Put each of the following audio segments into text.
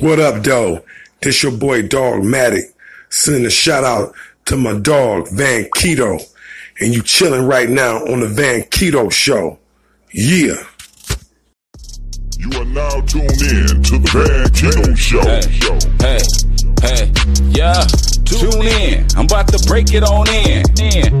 What up, though? This your boy Dogmatic. Sending a shout out to my dog Van Keto. And you chilling right now on the Van Keto Show. Yeah. You are now tuned in to the Van Keto Show. Hey, hey, yeah. Tune in. I'm about to break it on in.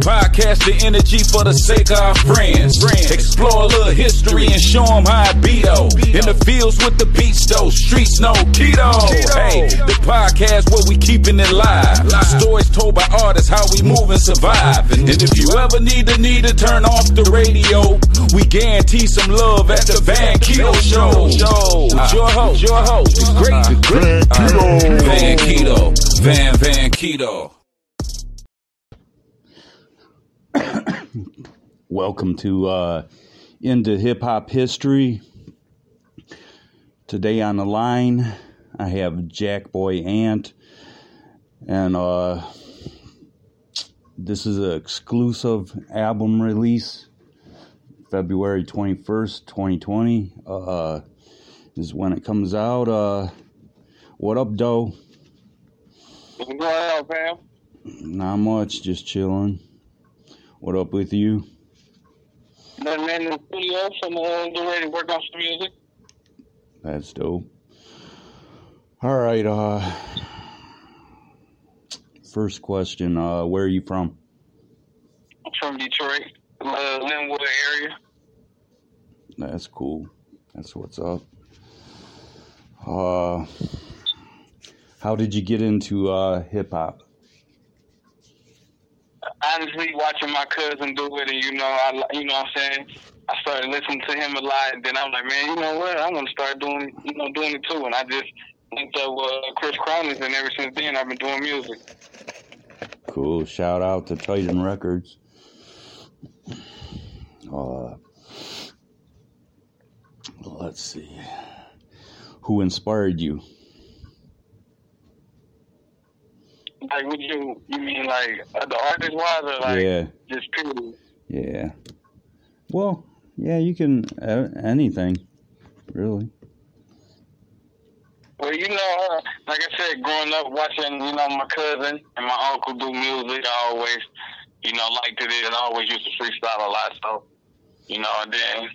Podcast the energy for the sake of our friends. Explore a little history and show them how be though. In the fields with the beats though. Streets no keto. Hey, the podcast where we keeping it live. Stories told by artists how we move and survive. And if you ever need the need to turn off the radio, we guarantee some love at the Van Keto Show. With your host, your host, the great, the great Keto. Van Keto. Van Van Keto. Welcome to uh, Into Hip Hop History. Today on the line, I have Jack Boy Ant, and uh, this is an exclusive album release. February 21st, 2020 uh, is when it comes out. Uh, what up, Doe? What's going on, fam? Not much, just chilling. What up with you? Nothing in the studio, so I'm uh, get ready to work on some music. That's dope. All right, uh first question, uh where are you from? I'm from Detroit, uh, Linwood area. That's cool. That's what's up. Uh how did you get into uh hip hop? Honestly, watching my cousin do it, and you know, I, you know what I'm saying. I started listening to him a lot, and then I'm like, man, you know what? I'm gonna start doing, you know, doing it too. And I just linked up with uh, Chris Cronin, and ever since then, I've been doing music. Cool. Shout out to Titan Records. Uh let's see. Who inspired you? Like, would you, you mean like uh, the artist wise, or like Yeah. just period? Yeah. Well, yeah, you can uh, anything, really. Well, you know, uh, like I said, growing up watching, you know, my cousin and my uncle do music, I always, you know, liked it and I always used to freestyle a lot. So, you know, and then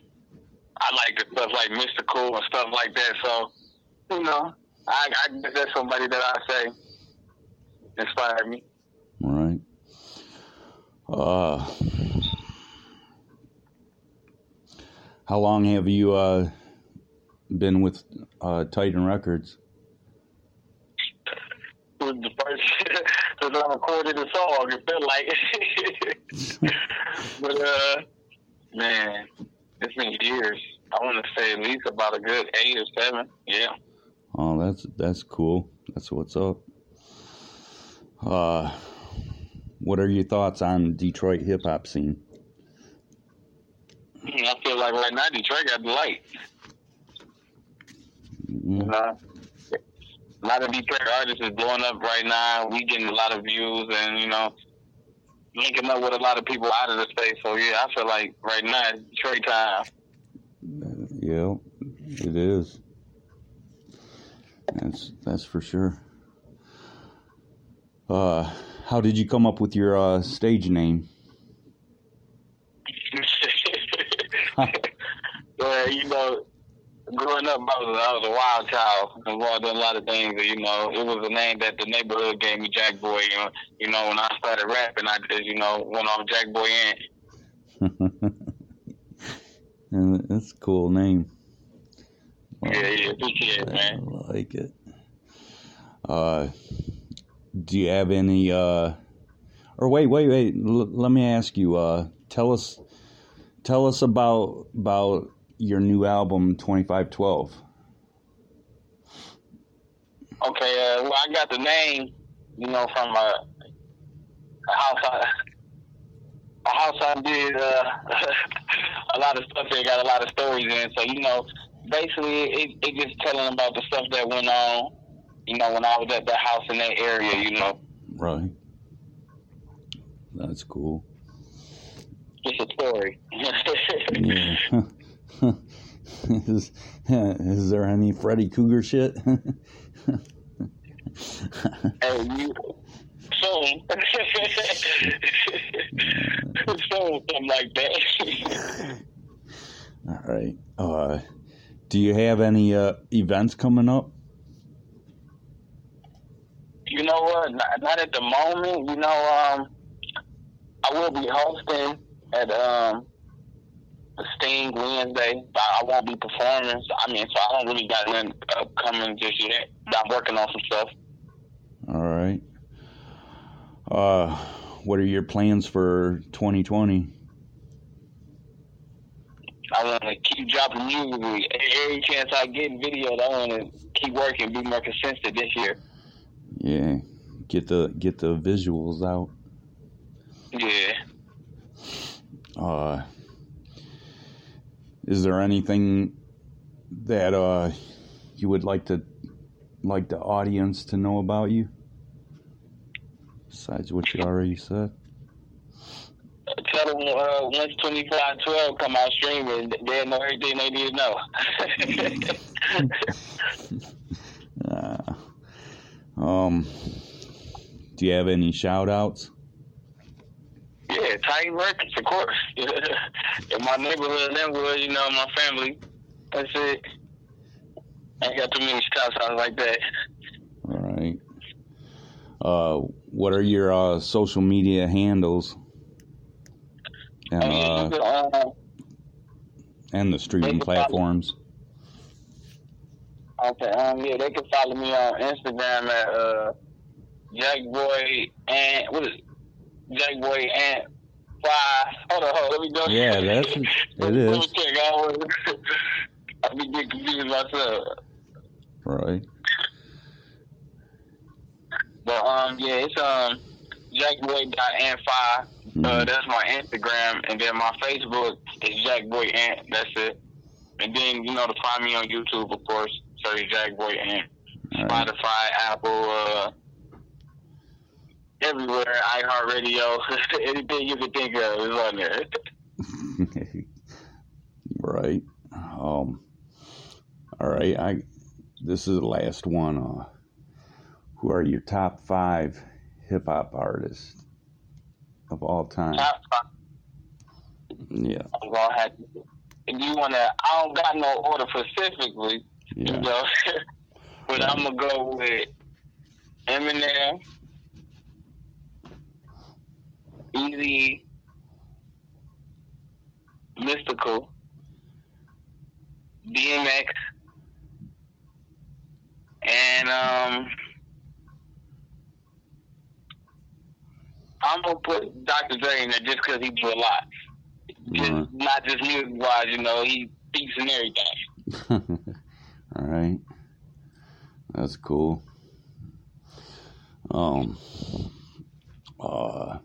I like the stuff like Mystikal and stuff like that. So, you know, I, I guess that's somebody that I say inspired me. All right. Uh, how long have you uh, been with uh, Titan Records? The first since I recorded the song. It felt like, but uh, man, it's been years. I want to say at least about a good eight or seven. Yeah. Oh, that's that's cool. That's what's up. Uh, what are your thoughts on Detroit hip hop scene? I feel like right now Detroit got the light. You Mhm. know, a lot of Detroit artists is blowing up right now. We getting a lot of views, and you know, linking up with a lot of people out of the state. So yeah, I feel like right now it's Detroit time. Yeah, it is. That's that's for sure. Uh, how did you come up with your uh, stage name? well, you know, growing up, I was, I was a wild child, involved in a lot of things. You know, it was a name that the neighborhood gave me, Jack Boy. You know, you know when I started rapping, I just, you know, went off Jack Boy in. And that's a cool name. Yeah, yeah, appreciate it, I man. like it. Uh, do you have any? Uh, or wait, wait, wait. L- let me ask you. Uh, tell us, tell us about about your new album, Twenty Five Twelve. Okay, uh, well, I got the name, you know, from a, a house I, a house I did uh, a lot of stuff. There got a lot of stories in. So you know, basically, it, it just telling about the stuff that went on. You know, when I was at that house in that area. You know, Right. That's cool. just a story. Yeah. is, is there any Freddy Krueger shit? Hey, you soon. soon, something like that. All right. Uh, do you have any uh, events coming up? You know what? Not, not at the moment. You know, um, I will be hosting at um the Sting Wednesday. but I won't be performing. So, I mean, so I don't really got nothing upcoming just yet. I'm working on some stuff. All right. Uh, what are your plans for 2020? I want to keep dropping music. Every chance I get videos, I want to keep working, be more consistent this year. Yeah, get the get the visuals out. Yeah. Uh, is there anything that uh you would like to like the audience to know about you besides what you already said? Tell them uh, once 2512 come out streaming, they'll know everything they need to know. Um, do you have any shout outs? yeah, Titan Records, of course. In my neighborhood, neighborhood, you know, my family. That's it. I ain't got too many shout outs like that. All right. Uh, what are your uh, social media handles? And uh, uh, and the streaming platforms. Okay, um, yeah, they can follow me on Instagram at uh, Jackboy Ant what is it? Jackboy and five. Hold on, hold on, let me go. Yeah, that's it let me, Let me check. I I be getting confused myself. Right. But um, yeah, it's um, Jackboy dot and five. Uh, Mhm. that's my Instagram, and then my Facebook is Jackboy Ant. That's it. And then you know to find me on YouTube, of course. Search Jackboy. All right. Spotify, Apple, uh, everywhere, iHeartRadio, anything you can think of is on there. right. Um. All right. I. This is the last one. Uh, who are your top five hip hop artists of all time? Top five, Yeah. I'm gonna have to. If you wanna, I don't got no order specifically, you know, but I'm gonna go with Eminem, Easy, Mystikal, DMX, and um, I'm gonna put Dr. Dre in there just because he do a lot. Just Right. not just music wise, you know, he speaks and everything. all right. That's cool. Um. Uh.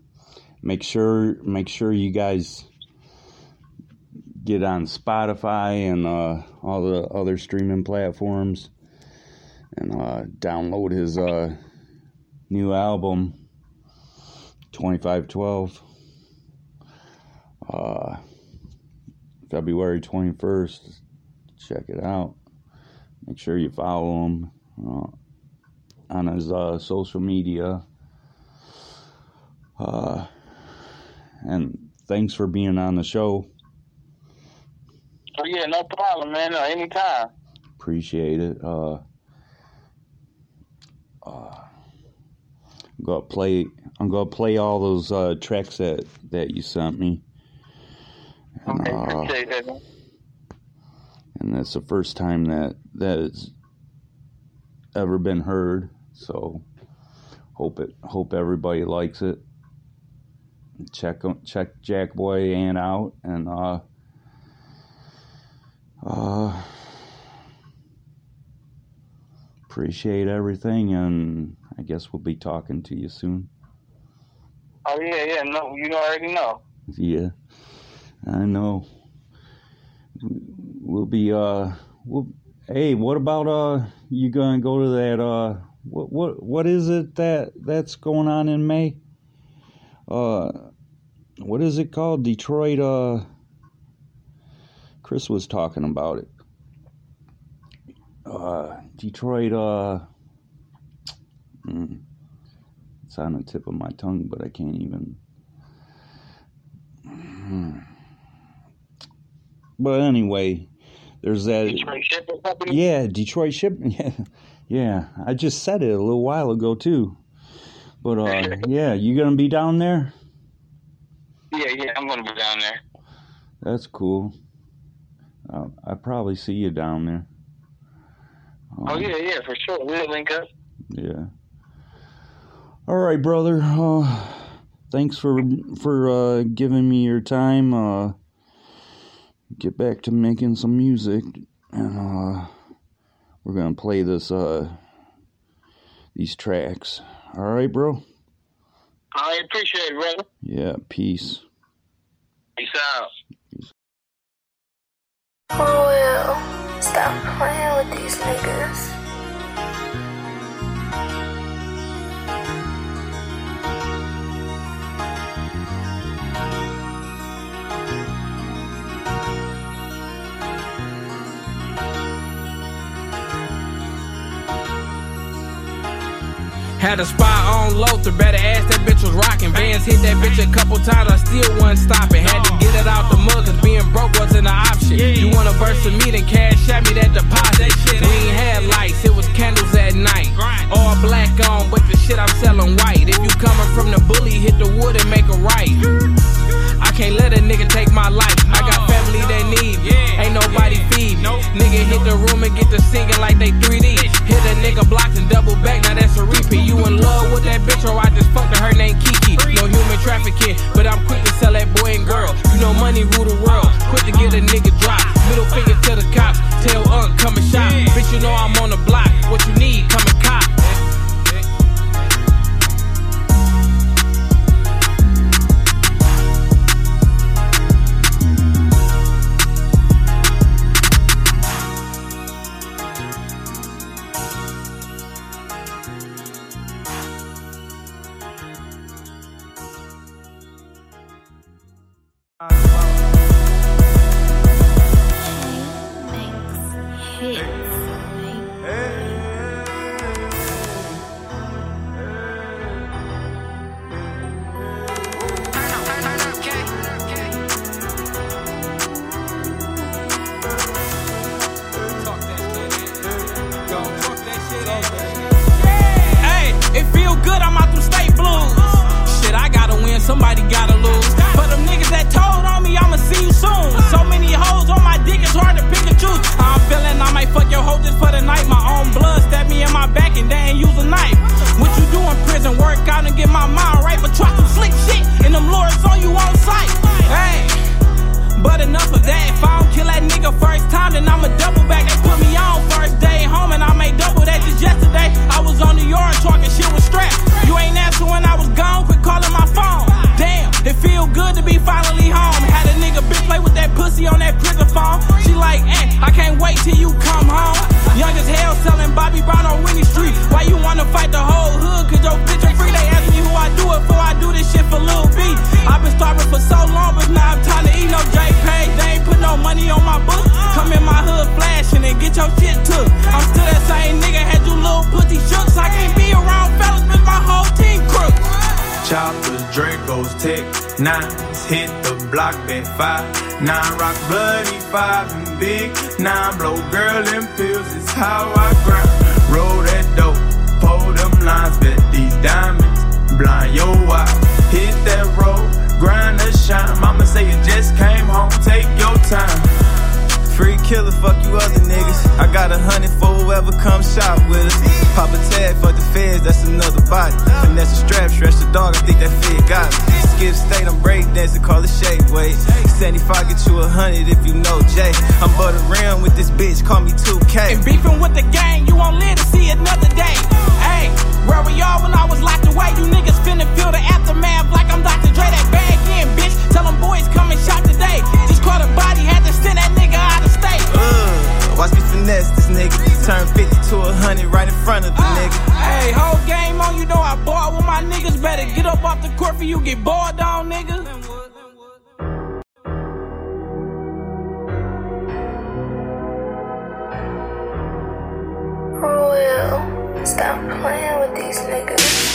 Make sure. Make sure you guys get on Spotify and uh, all the other streaming platforms and uh, download his uh, new album, 2512. Uh, February 21st. Check it out. Make sure you follow him uh, on his uh, social media. Uh, and thanks for being on the show. Oh yeah, no problem, man. Uh, anytime. Appreciate it. Uh, uh, I'm gonna play. I'm gonna play all those uh, tracks that that you sent me. Uh, appreciate that. Man. and that's the first time that that has ever been heard. So hope it hope everybody likes it. Check check Jack Boy Ant out and uh uh appreciate everything and I guess we'll be talking to you soon. Oh yeah, yeah. No, you already know. Yeah. I know. We'll be uh we'll hey, what about uh you gonna go to that uh what what what is it that that's going on in May? Uh what is it called? Detroit uh Chris was talking about it. uh, Detroit. Uh, mm, it's on the tip of my tongue, but I can't even. Hmm. But anyway, there's that. Detroit Shipping Company. Yeah, Detroit ship. Yeah, yeah. I just said it a little while ago too. But uh, yeah, you gonna be down there? Yeah, yeah, I'm gonna be down there. That's cool. Uh, I probably see you down there. Um, Oh yeah, yeah, for sure. We'll link up. Yeah. All right, brother. Uh, thanks for for uh, giving me your time. Uh, get back to making some music, and uh, we're gonna play this uh, these tracks. All right, bro. I appreciate it, brother. Yeah. Peace. Peace out. Oh well, stop playing with these niggas. Had a spot on Lothar, better ask that bitch was rocking. Vans hit that bitch a couple times, I still wasn't stopping. Had to get it out the mud, cause being broke wasn't an option. You wanna verse with me, then cash at me that deposit. Money on my book. Come in my hood flashing and get your shit took. I'm still that same nigga, had you little pussy shooks. I can't be around fellas, but my whole team crook. Choppers, Dracos, Tech Nines, hit the block, bet five. Nine rock bloody, five and big. Nine blow girl and pills is how I grind. Roll that dope, pull them lines, bet these diamonds blind your eye. Hit that road, grind the shine. Mama say you just came home, take your time. Free killer, fuck you other niggas. I got a hundred for whoever comes shop with us. Pop a tag for the feds, that's another body. Finesse a strap, stretch the dog, I think that fit got me. Skip state, I'm breakdancing, call it shade weight. 75, get you a hundred if you know Jay. I'm butter around with this bitch, call me 2K. And beefing with the gang, you won't live to see another day. Hey, where we all when I was locked away? You niggas finna feel the aftermath like I'm Dr. Dre. That bag in, bitch. Tell them boys come and shot today. Just caught a body, had to send that nigga watch me finesse this nigga. Turn 50 to a hundred right in front of the ah, nigga. Hey, whole game on, you know I bought with my niggas. Better get up off the court for you get bored on, nigga. Oh, will. Stop playing with these niggas.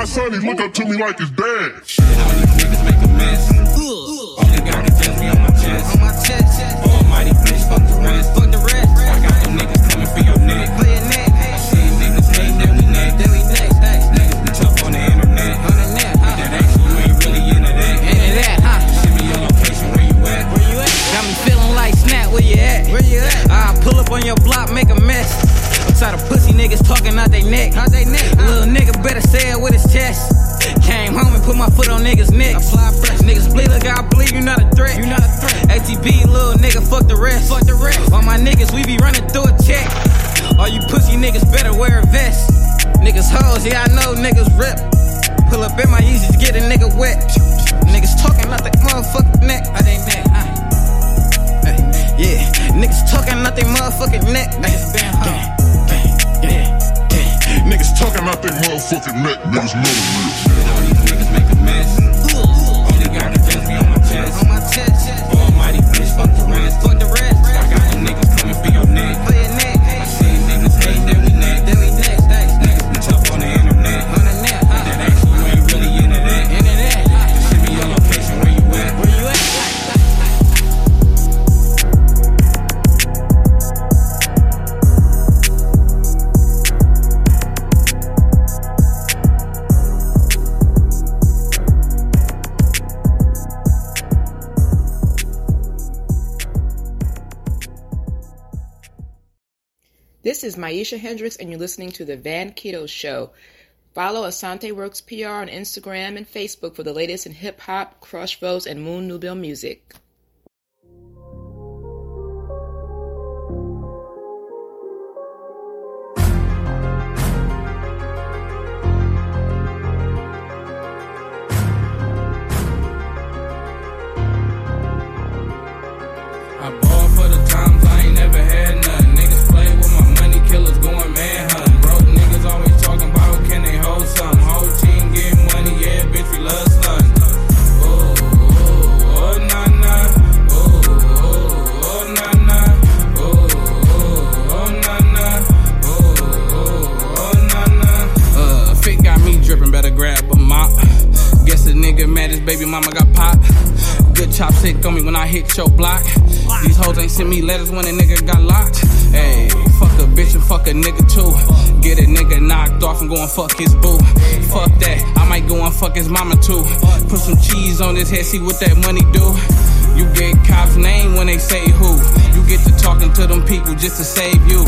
My son, he look up to me like his dad. Shit on these niggas make a mess. Only got the guns on my chest. On my chest. Almighty bitch, fuck the rest. Fuck the rest. I got them niggas coming for your neck. For your neck. I see niggas hating that we next. That we next. Niggas been tough on the internet. On the net. But that action, you ain't really into that. Into that, huh? Send me your location, where you at? Where you at? Got me feeling like snap, where you at? Where you at? I pull up on your block, make a mess. I'm tired of pussy niggas talking out they neck. Out they neck. Little nigga better say it with his chest. Put my foot on niggas' necks. Apply fresh. Niggas bleed like I believe you not a threat. You not a threat. ATB, little nigga, fuck the rest. Fuck the rest. All my niggas, we be running through a check. All you pussy niggas better wear a vest. Niggas hoes, yeah, I know niggas rip. Pull up in my Yeezys, get a nigga wet. Niggas talking out the motherfucking neck. I they neck. Uh. Hey, yeah, niggas talking out they motherfucking neck. Niggas been home. Niggas talking out their motherfucking neck, niggas real. Maisha Hendricks, and you're listening to The Van Keto Show. Follow Asante Works PR on Instagram and Facebook for the latest in hip hop, crush votes, and Moon Nubile music. Sent me letters when a nigga got locked. Hey, fuck a bitch and fuck a nigga too. Get a nigga knocked off and go and fuck his boo. Fuck that, I might go and fuck his mama too. Put some cheese on his head, see what that money do. You get cops' name when they say who. You get to talking to them people just to save you.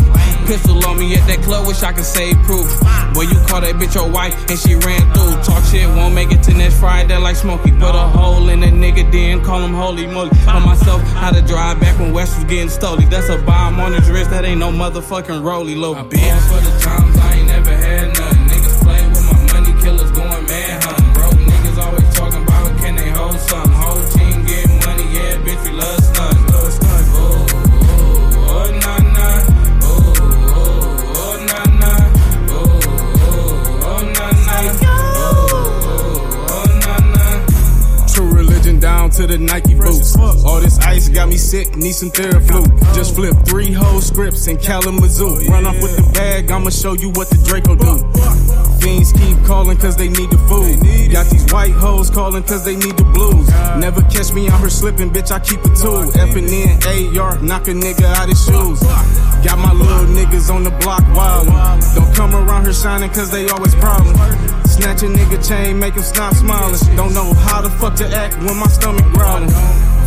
Pistol on me at that club, wish I could save proof. Boy, you call that bitch your wife and she ran through. Talk shit, won't make it to next Friday like Smokey. Put a hole in a nigga, then call him holy moly. Taught myself how to drive back when West was getting stoley. That's a bomb on his wrist, that ain't no motherfucking rolly, little bitch. for the times got me sick, need some Theraflu. Just flip three whole scripts in Kalamazoo. Run off with the bag, I'ma show you what the Draco do. Fiends keep calling cause they need the food. Got these white hoes calling cause they need the blues. Never catch me out here slipping, bitch, I keep a tool. Effing in AR, knock a nigga out his shoes. Got my little niggas on the block wildin'. Don't come around here shining cause they always problem. Snatch a nigga chain, make him stop smiling. Don't know how the fuck to act when my stomach growling.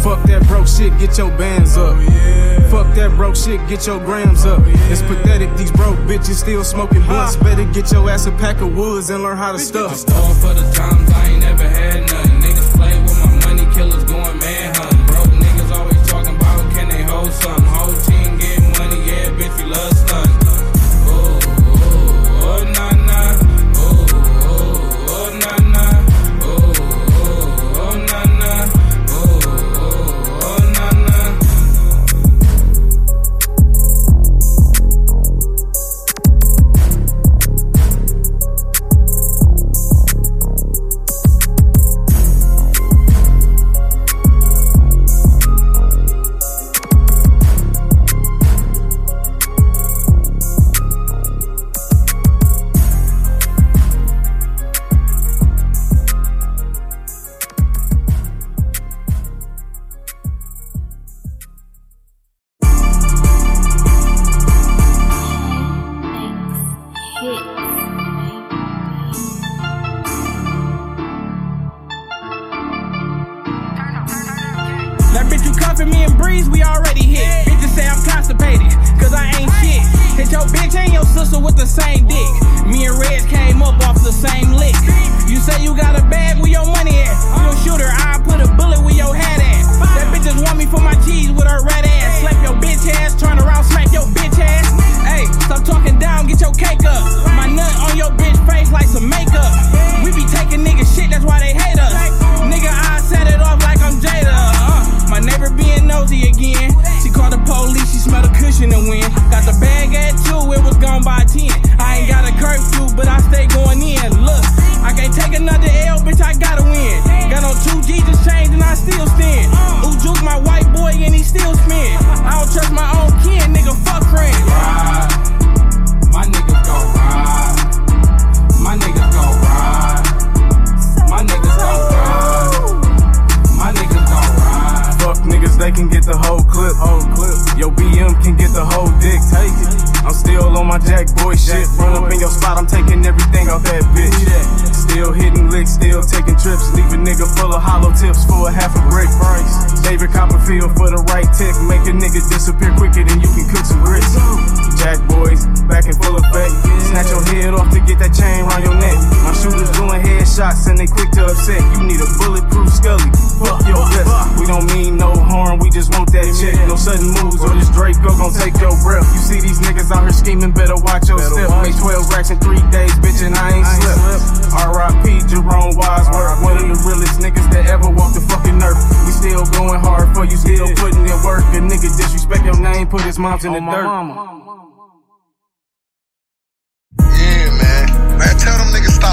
Fuck that broke shit, get your bands up. Oh, Fuck that broke shit, get your grams up. Oh, it's pathetic, these broke bitches still smoking blunts. Better get your ass a pack of woods and learn how to stuff. All for the times I ain't never had nothing. Niggas out here scheming, better watch your step. Make 12 racks in three days, bitch, and I ain't slept. R.I.P. Jerome Wadsworth, one of the realest niggas that ever walked the fucking earth. We still going hard for you, still putting in work. A nigga disrespect your name, put his moms in the dirt. Yeah,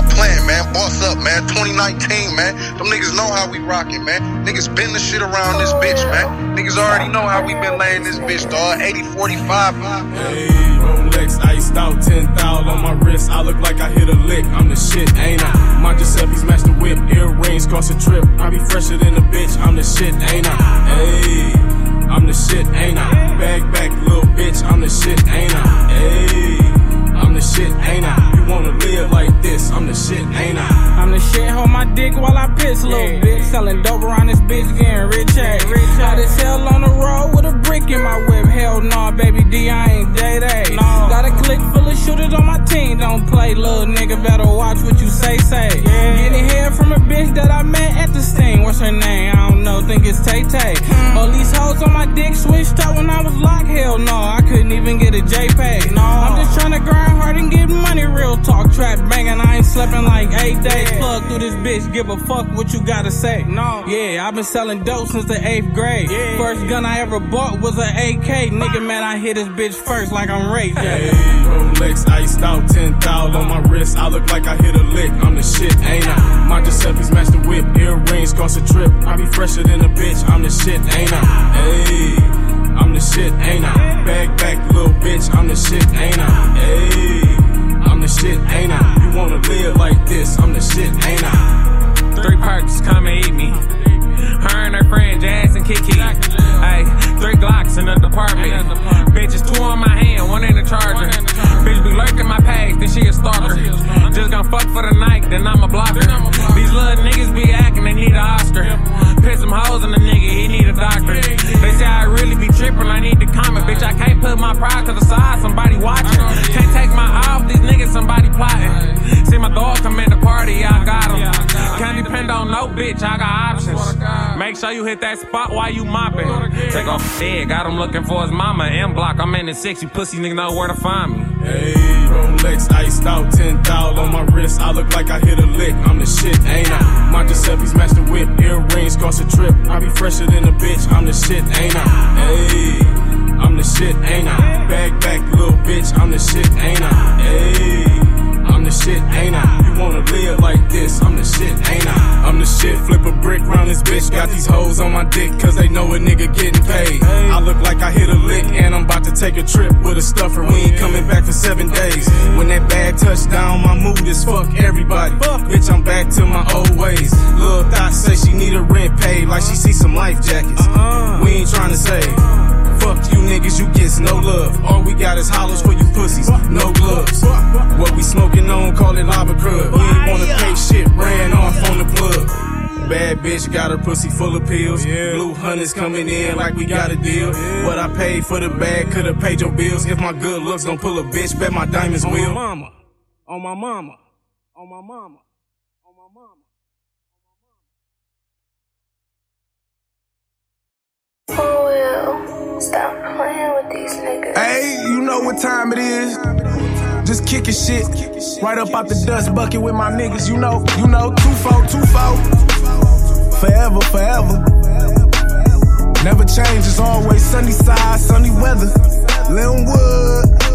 stop playing, man. Boss up, man. 2019, man. Them niggas know how we rockin', man. Niggas been the shit around this bitch, man. Niggas already know how we been laying this bitch, dog. 80 45. Hey, Rolex iced out, 10 thou on my wrist. I look like I hit a lick. I'm the shit, ain't I? My Giuseppe's match the whip. Earrings cost a trip. I be fresher than a bitch. I'm the shit, ain't I? Hey, I'm the shit, ain't I? Bag back, little bitch. I'm the shit, ain't I? Hey, I'm the shit, ain't I? You wanna live like this? I'm the shit, ain't I? I'm the shit, hold my dick while I piss, little bitch. Selling dope around this bitch, getting rich ass. Hot as hell on the road with a brick in my whip. Hell nah, baby D, I ain't day day. Got a click full of shooters on my team, don't play, little nigga. Better watch what you say, say. Yeah. Getting hair from a bitch that I met at the sting. What's her name? I don't know, think it's Tay Tay. All these hoes on my dick switched up when I was locked. Hell no, I couldn't even get a JPEG. No, I'm just trying to grind hard and get money. Real talk, trap banging. I ain't slept like eight days. Plug through this bitch, give a fuck what you gotta say. No, yeah, I've been selling dope since the eighth grade. First gun I ever bought was an AK. Nigga, man, I hit this bitch first like I'm Ray J. Hey, Rolex iced out, 10 thou on my wrist. I look like I hit a lick. I'm the shit, ain't I? My Giuseppe's match the whip. Earrings cost a trip. I be fresher than a bitch. I'm the shit, ain't I? Hey, I'm the shit, ain't I? Back, back, little bitch. I'm the shit, ain't I? Hey, the shit, ain't I? You wanna live like this? I'm the shit, ain't I? Three perks, come and eat me. Her and her friend, Jazz and Kiki. Hey, three Glocks in the department. Bitches, two on my hand, one in the charger. Bitch be lurking my page, then she a stalker. Just gonna fuck for the night, then I'm a blocker. These little niggas be acting, they need a Oscar. Put some hoes in the nigga, he need a doctor. They say I really be tripping, I need to comment. Bitch, I can't put my pride to the side, somebody watching. Can't depend on no bitch, I got options. Make sure you hit that spot while you mopping. Take off his head, got him looking for his mama. M block, I'm in the six, you pussy nigga know where to find me. Hey, Rolex iced out, 10 thou on my wrist. I look like I hit a lick. I'm the shit, ain't I? My Giuseppe's match the whip. Earrings cost a trip. I be fresher than a bitch. I'm the shit, ain't I? Hey, I'm the shit, ain't I? Back, back, little bitch. I'm the shit, ain't I? Hey. I'm the shit, ain't I? You wanna live like this? I'm the shit, ain't I? I'm the shit, flip a brick round this bitch. Got these hoes on my dick, cause they know a nigga getting paid. I look like I hit a lick, and I'm about to take a trip with a stuffer. We ain't coming back for seven days. When that bag touch down, my mood is fuck everybody. Bitch, I'm back to my old ways. Lil' Thought say she need a rent paid, like she see some life jackets. We ain't trying to save. Fuck you niggas, you gets no love. All we got is hollows for you pussies, no gloves. What we smoking on, call it lava crud. We ain't wanna pay shit, ran off on the plug. Bad bitch got her pussy full of pills. Blue hunters coming in like we got a deal. What I paid for the bag could've paid your bills. If my good looks don't pull a bitch, bet my diamonds will. On my mama, on my mama, on my mama. Stop playing with these niggas. Hey, you know what time it is. Just kicking shit right up out the dust bucket with my niggas. You know, you know, two four, two four. Forever, forever. Never change, it's always sunny side, sunny weather. Linwood. Just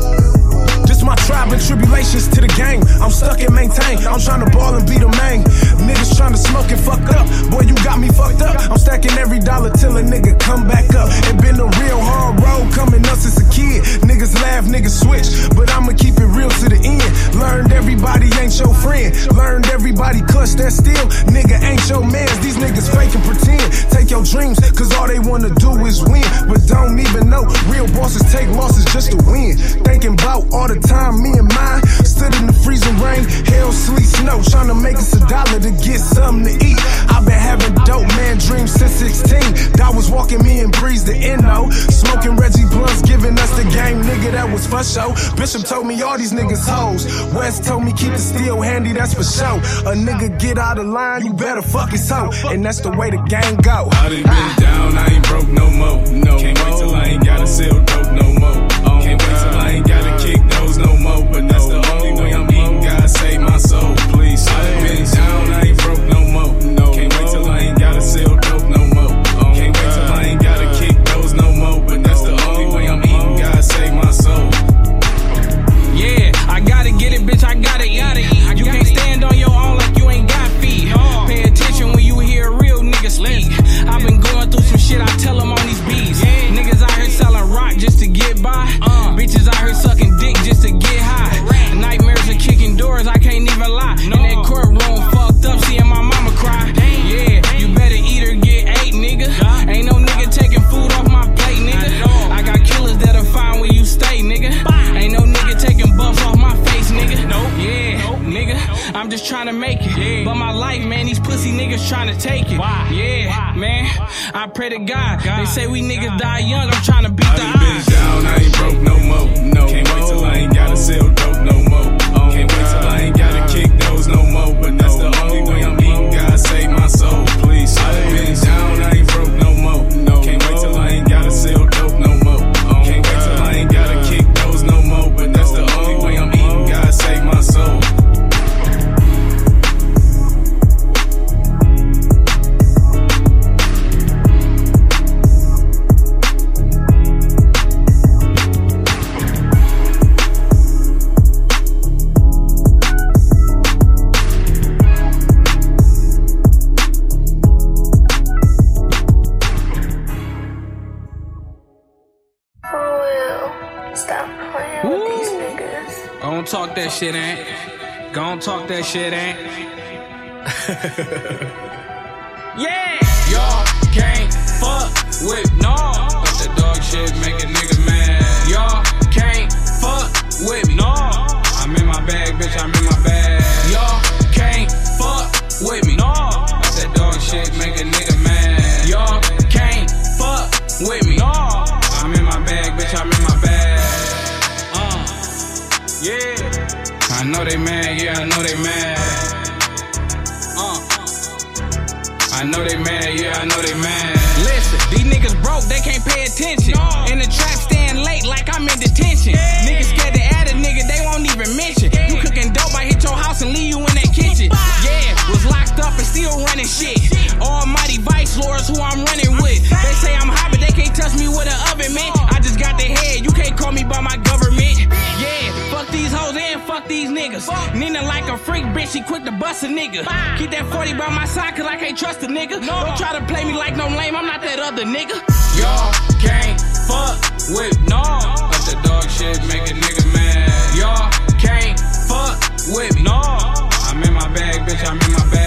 my tribe and tribulations to the game. I'm stuck and maintain. I'm trying to ball and be the main. Niggas trying to smoke and fuck up. Boy, you got me fucked up. I'm stacking every dollar till a nigga come back up. It been a real hard road coming up since a kid. Niggas laugh, niggas switch. But I'ma keep it real to the end. Learned everybody ain't your friend. Learned everybody clutch that steel. Nigga ain't your mans. These niggas fake and pretend. Take your dreams, cause all they wanna do is win. But don't even know real bosses take losses just to win. Thinking about all the time me and mine stood in the freezing rain, hell, sleet, snow, trying to make us a dollar to get something to eat. I've been having dope man dreams since 16. That was walking me and breeze the N.O. Smoking Reggie Blunts, giving us the game, nigga, that was for show. Bishop told me all these niggas hoes. West told me keep the steel handy, that's for show. A nigga get out of line, you better fuck his hoe. And that's the way the game go. I done been down, I ain't broke no more. No Can't wait till I ain't gotta sell dope I pray to God. They say we niggas die young. I'm trying to beat the I done been odds. down, I ain't broke no more. No Can't wait till I ain't talk that shit, ain't. Gon' talk that shit, ain't. yeah, y'all can't fuck with no. But the dog shit make a nigga mad. Y'all can't fuck with me. Know they mad, yeah, I know they mad. Uh. I know they mad, yeah, I know they mad. Listen, these niggas broke, they can't pay attention. In the trap, staying late like I'm in detention. Niggas scared to add a nigga, they won't even mention. You cooking dope, I hit your house and leave you in that kitchen. Yeah, was locked up and still running shit. Almighty vice lords who I'm running niggas. Nina like a freak, bitch, she quick to bust a nigga. Keep that 40 by my side, cause I can't trust a nigga. Don't try to play me like no lame, I'm not that other nigga. Y'all can't fuck with no. But the dog shit make a nigga mad. Y'all can't fuck with me. No. I'm in my bag, bitch, I'm in my bag.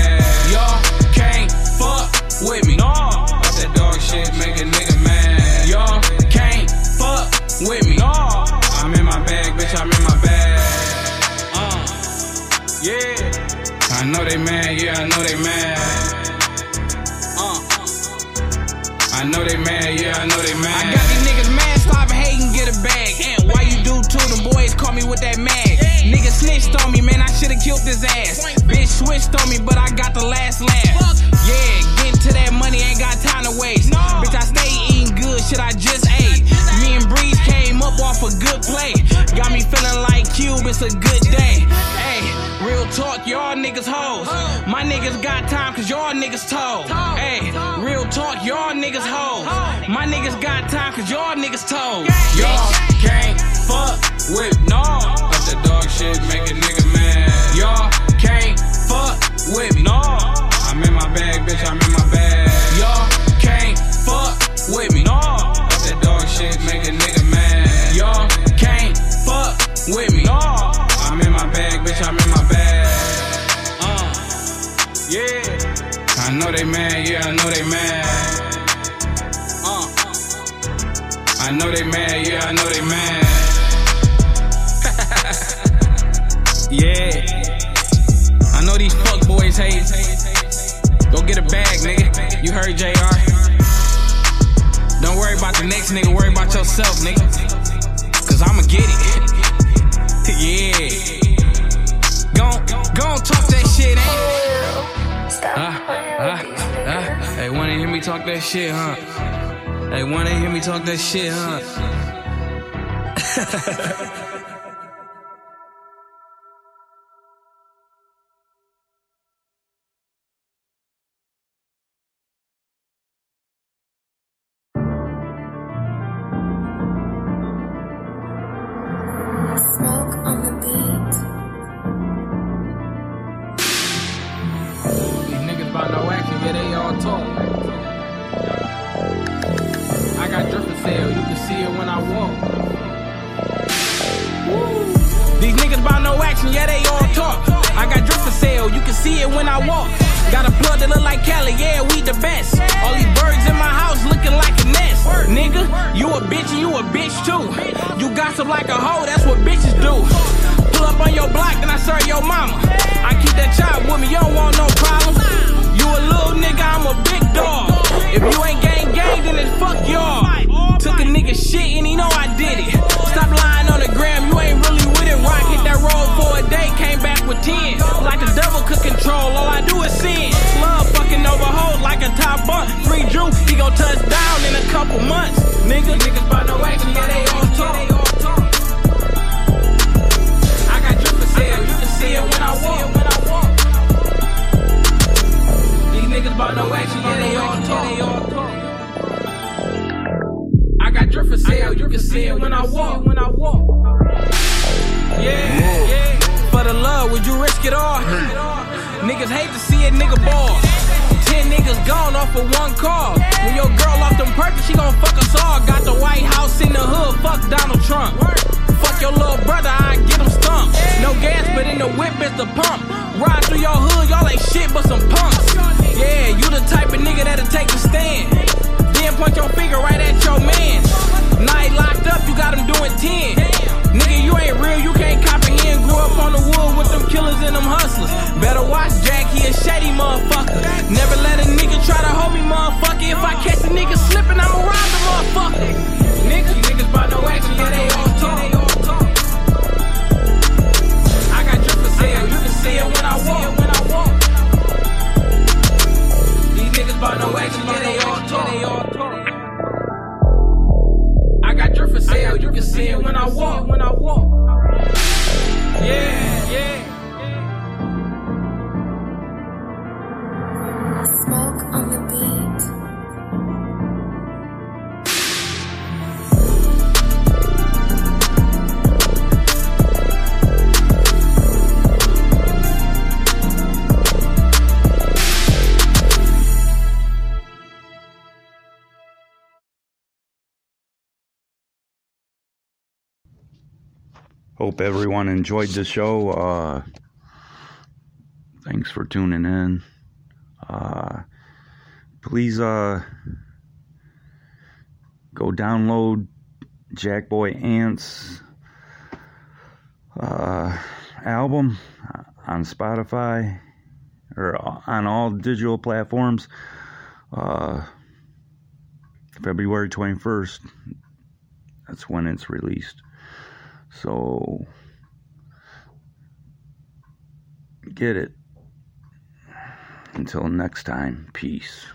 Know they mad, yeah, I know they mad. I got these niggas mad, stop hating, get a bag. And why you do too? Them boys call me with that mag. Nigga snitched on me, man, I should've killed his ass. Bitch switched on me, but I got the last laugh. Yeah, getting to that money, ain't got time to waste. Bitch, I stay eating good, shit I just ate. Me and Breeze came up off a good play. Got me feeling like Cube, it's a good day. Hey, real talk, y'all niggas hoes. My niggas got time, cause y'all niggas told. Hey, real talk, y'all niggas hoes. My niggas got time, cause y'all niggas told. Y'all can't fuck with no. But the dog shit make a nigga mad. Y'all can't talk that shit, huh? See it when I walk. These niggas about no action, yeah, they all talk. I got drip for sale, you can see it when I walk. Got a plug that look like Cali, yeah, we the best. All these birds in my house looking like a nest. Nigga, you a bitch and you a bitch too. You gossip like a hoe, that's what bitches do. Pull up on your block, then I serve your mama. I keep that chop with me, you don't want no problems. You a little nigga, I'm a big dog. If you ain't gang gang, then it's fuck y'all. Took a nigga shit and he know I did it. Stop lying on the gram, you ain't really with it. Rock hit that road for a day, came back with 10. Like the devil could control, all I do is sin. Love fucking over hoes like a top bunk. Free Drew, he gon' touch down in a couple months. Nigga, niggas by no action, yeah, they all talk. I got you can see it when I walk. These niggas about no action, yeah, they all talk got for sale. You can see it when I walk. When I walk. Yeah, yeah. For the love, would you risk it all? Niggas hate to see a nigga ball. Ten niggas gone off of one call. When your girl off them perkins, she gon' fuck us all. Got the White House in the hood, fuck Donald Trump. Fuck your little brother, I get him stumped. No gas, but in the whip is the pump. Ride through your hood, y'all ain't shit but some punks. Yeah, you the type of nigga that'll take a stand finger right at your man. He locked up, you got him doing 10. Nigga, you ain't real, you can't comprehend. Grew up on the wood with them killers and them hustlers. Better watch Jack, he a shady motherfucker. Never let a nigga try to hold me, motherfucker. If I catch a nigga slipping, I'ma rob the motherfucker. Niggas, niggas by no action, yeah, they all talk. I got drip for sale, you can see it when I walk. Niggas by no action, yeah, they all talk. I got drip for sale, you can see it when I walk. When I walk. Hope everyone enjoyed the show. Uh, thanks for tuning in. Uh, please uh, go download Jackboy Ant's uh, album on Spotify or on all digital platforms. Uh, February 21st. That's when it's released. So get it. Until next time, peace.